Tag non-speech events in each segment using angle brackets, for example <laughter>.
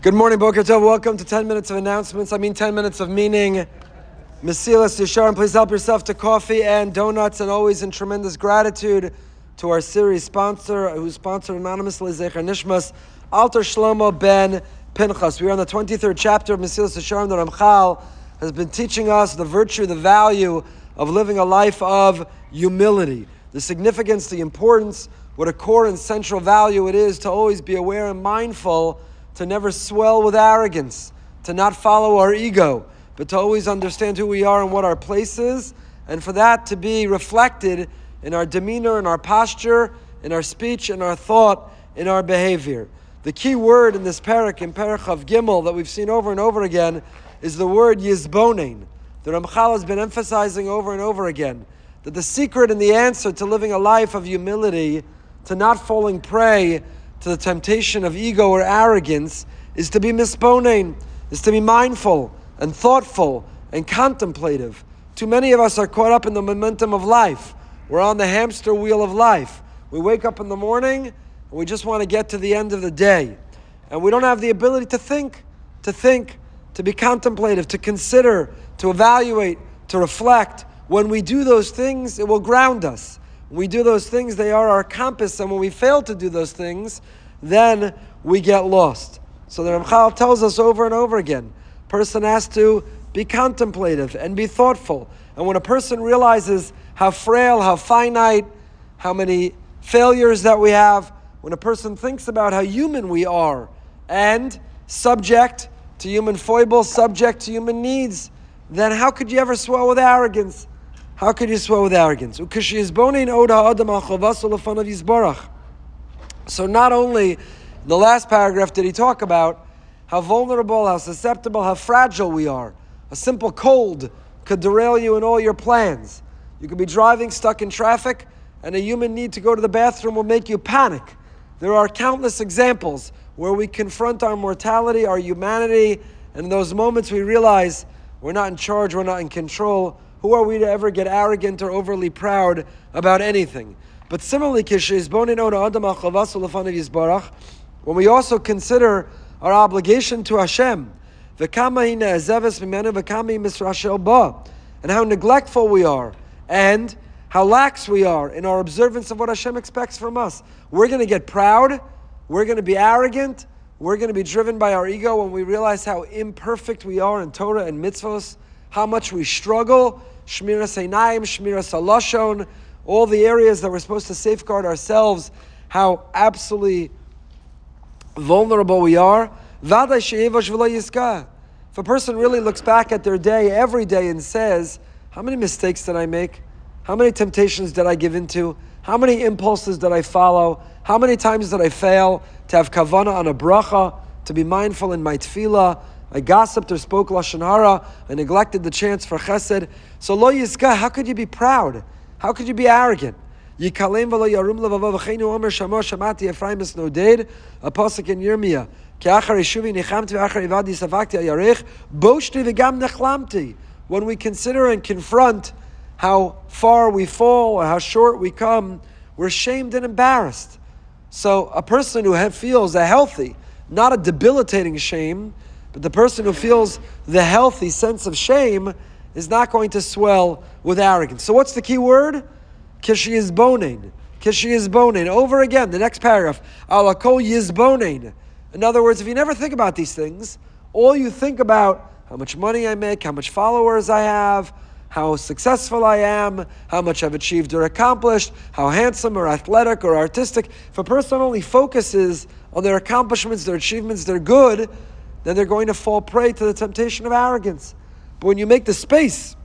Good morning, Boker Tov. Welcome to 10 minutes of announcements. I mean 10 minutes of meaning. Mesilas Yesharim, please help yourself to coffee and donuts, and always in tremendous gratitude to our series sponsor, who sponsored anonymously Zecher Nishmas, Alter Shlomo Ben Pinchas. We are on the 23rd chapter of Mesilas Yesharim. The Ramchal has been teaching us the virtue, the value of living a life of humility, the significance, the importance, what a core and central value it is to always be aware and mindful to never swell with arrogance, to not follow our ego, but to always understand who we are and what our place is, and for that to be reflected in our demeanor, in our posture, in our speech, in our thought, in our behavior. The key word in this parak, in Parak of Gimel, that we've seen over and over again, is the word yizbonin. The Ramchal has been emphasizing over and over again that the secret and the answer to living a life of humility, to not falling prey to the temptation of ego or arrogance is to be misbonain, is to be mindful and thoughtful and contemplative. Too many of us are caught up in the momentum of life. We're on the hamster wheel of life. We wake up in the morning and we just want to get to the end of the day. And we don't have the ability to think, to think, to be contemplative, to consider, to evaluate, to reflect. When we do those things, it will ground us. We do those things, they are our compass, and when we fail to do those things, then we get lost. So the Ramchal tells us over and over again, person has to be contemplative and be thoughtful. And when a person realizes how frail, how finite, how many failures that we have, when a person thinks about how human we are and subject to human foibles, subject to human needs, then how could you ever swell with arrogance? How could you swear with arrogance? So not only the last paragraph did he talk about how vulnerable, how susceptible, how fragile we are. A simple cold could derail you in all your plans. You could be driving stuck in traffic, and a human need to go to the bathroom will make you panic. There are countless examples where we confront our mortality, our humanity, and in those moments we realize we're not in charge, we're not in control, who are we to ever get arrogant or overly proud about anything? But similarly, when we also consider our obligation to Hashem, and how neglectful we are, and how lax we are in our observance of what Hashem expects from us. We're going to get proud, we're going to be arrogant, we're going to be driven by our ego when we realize how imperfect we are in Torah and mitzvahs how much we struggle, Shmiras Einayim, Shmiras Alashon, all the areas that we're supposed to safeguard ourselves, how absolutely vulnerable we are. If a person really looks back at their day every day and says, How many mistakes did I make? How many temptations did I give into? How many impulses did I follow? How many times did I fail to have kavana on a bracha, to be mindful in my tefillah, I gossiped or spoke lashon hara. I neglected the chance for chesed. So lo yizka, how could you be proud? How could you be arrogant? Yikalem v'lo yarum levavav v'cheinu omer shamo shamati Ephraim es noded. A pasuk in Yirmiyah. Ki achar yeshuvi nichamti v'achar ivadi savakti ayarech. Boshti v'gam nechlamti. When we consider and confront how far we fall or how short we come, we're shamed and embarrassed. So a person who feels a healthy, not a debilitating shame, but the person who feels the healthy sense of shame is not going to swell with arrogance. So what's the key word? Kishi is boning. Kishi is boning. Over again, the next paragraph. Alakol yizbonin. In other words, if you never think about these things, all you think about how much money I make, how much followers I have, how successful I am, how much I've achieved or accomplished, how handsome or athletic or artistic. If a person only focuses on their accomplishments, their achievements, their good, then they're going to fall prey to the temptation of arrogance. But when you make the space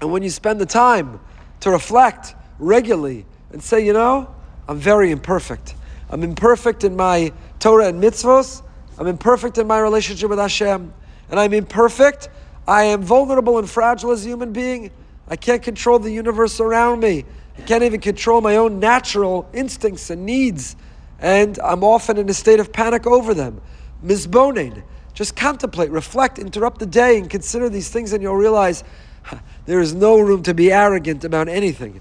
and when you spend the time to reflect regularly and say, you know, I'm very imperfect. I'm imperfect in my Torah and mitzvos. I'm imperfect in my relationship with Hashem. And I'm imperfect. I am vulnerable and fragile as a human being. I can't control the universe around me. I can't even control my own natural instincts and needs. And I'm often in a state of panic over them mizbonin. Just contemplate, reflect, interrupt the day, and consider these things, and you'll realize there is no room to be arrogant about anything.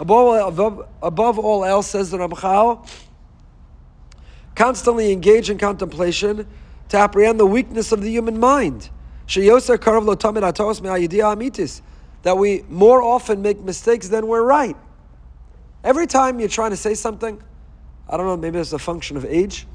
Above, above, above all else, says the Ramchal, constantly engage in contemplation to apprehend the weakness of the human mind. That we more often make mistakes than we're right. Every time you're trying to say something, I don't know, maybe it's a function of age,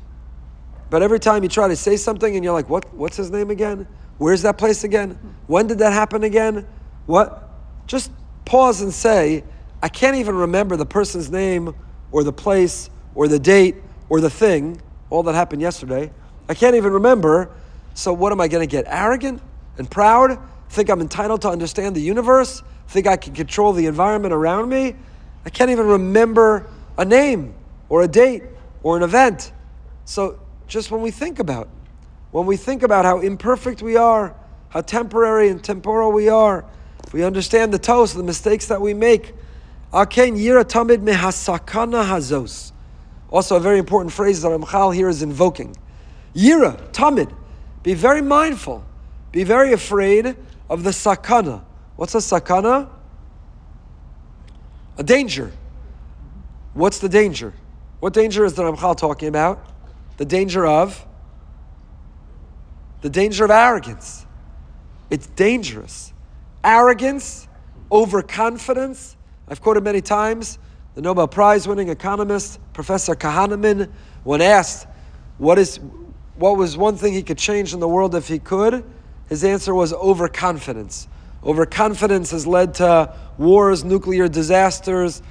but every time you try to say something and you're like, what, what's his name again? Where's that place again? When did that happen again? What? Just pause and say, I can't even remember the person's name or the place or the date or the thing, all that happened yesterday. I can't even remember. So, what am I going to get? Arrogant and proud? Think I'm entitled to understand the universe? Think I can control the environment around me? I can't even remember a name or a date or an event. So, just when we think about, when we think about how imperfect we are, how temporary and temporal we are, if we understand the toast, the mistakes that we make. Also, a very important phrase that Ramchal here is invoking. Yira, tamid, be very mindful, be very afraid of the sakana. What's a sakana? A danger. What's the danger? What danger is the Ramchal talking about? The danger of the danger of arrogance. It's dangerous. Arrogance, overconfidence. I've quoted many times the Nobel Prize winning economist, Professor Kahneman, when asked what, is, what was one thing he could change in the world if he could, his answer was overconfidence. Overconfidence has led to wars, nuclear disasters,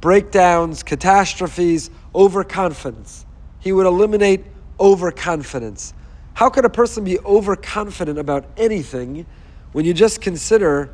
breakdowns, catastrophes, overconfidence. He would eliminate overconfidence. How could a person be overconfident about anything when you just consider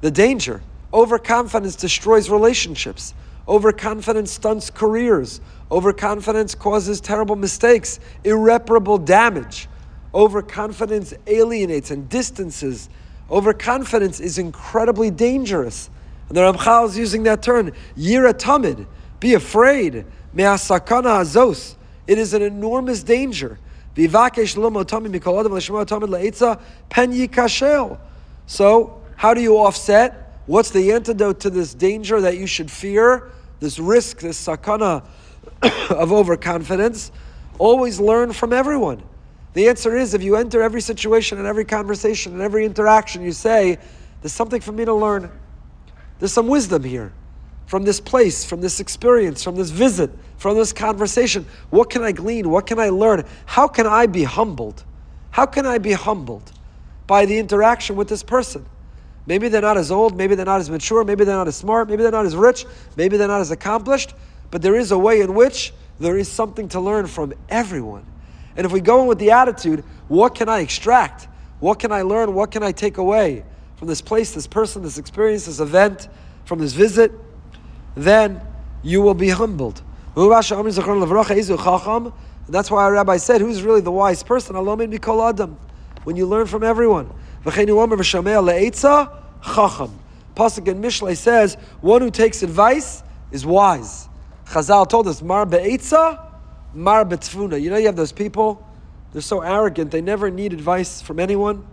the danger? Overconfidence destroys relationships. Overconfidence stunts careers. Overconfidence causes terrible mistakes, irreparable damage. Overconfidence alienates and distances. Overconfidence is incredibly dangerous. And the Ramchal is using that term, yira tamid, be afraid, me'asakana azos. It is an enormous danger. So, how do you offset? What's the antidote to this danger that you should fear? This risk, this sakana <coughs> of overconfidence? Always learn from everyone. The answer is if you enter every situation and every conversation and every interaction, you say, There's something for me to learn. There's some wisdom here from this place, from this experience, from this visit, from this conversation. What can I glean? What can I learn? How can I be humbled? How can I be humbled by the interaction with this person? Maybe they're not as old, maybe they're not as mature, maybe they're not as smart, maybe they're not as rich, maybe they're not as accomplished, but there is a way in which there is something to learn from everyone. And if we go in with the attitude, what can I extract? What can I learn? What can I take away from this place, this person, this experience, this event, from this visit? Then you will be humbled. And that's why our rabbi said, who's really the wise person? When you learn from everyone. Pasuk in Mishlei says, one who takes advice is wise. Chazal told us, Mar be'etza, mar be'tfuna. You know, you have those people, they're so arrogant, they never need advice from anyone.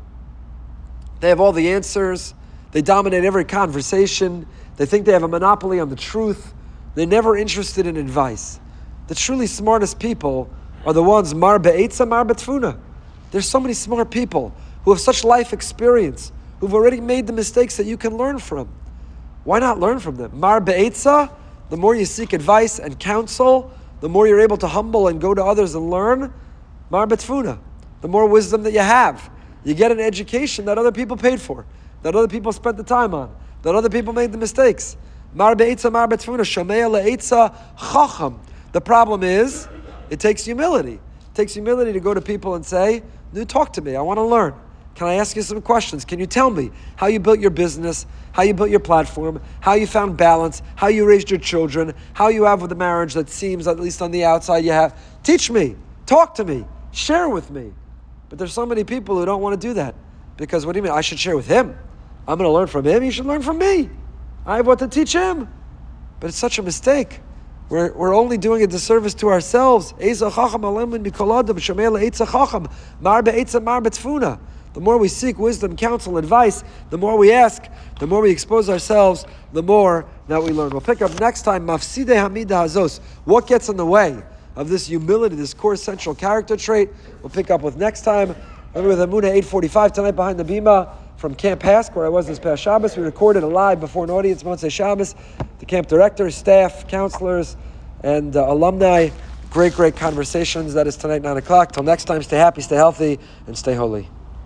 They have all the answers, they dominate every conversation, they think they have a monopoly on the truth. They're never interested in advice. The truly smartest people are the ones mar be'etza, mar betfuna. There's so many smart people who have such life experience, who've already made the mistakes that you can learn from. Why not learn from them? Mar be'etza, the more you seek advice and counsel, the more you're able to humble and go to others and learn. Mar betfuna, the more wisdom that you have. You get an education that other people paid for, that other people spent the time on, that other people made the mistakes. Mar be'etza, mar betfuna, shamea le'etza chacham. The problem is, it takes humility. It takes humility to go to people and say, "No, talk to me. I want to learn. Can I ask you some questions? Can you tell me how you built your business, how you built your platform, how you found balance, how you raised your children, how you have with a marriage that seems, at least on the outside, you have? Teach me. Talk to me. Share with me." But there's so many people who don't want to do that because what do you mean? I should share with him. I'm going to learn from him. He should learn from me. I have what to teach him. But it's such a mistake. We're, we're only doing a disservice to ourselves. The more we seek wisdom, counsel, advice, the more we ask, the more we expose ourselves, the more that we learn. We'll pick up next time, Mafside Hamida Hazos. What gets in the way of this humility, this core central character trait? We'll pick up with next time. I'm with Amuna 845 tonight behind the Bima from Camp HASC, where I was this past Shabbos. We recorded a live before an audience, Motzei Shabbos. The camp director, staff, counselors, and uh, alumni. Great, great conversations. That is tonight, 9 o'clock. Till next time, stay happy, stay healthy, and stay holy.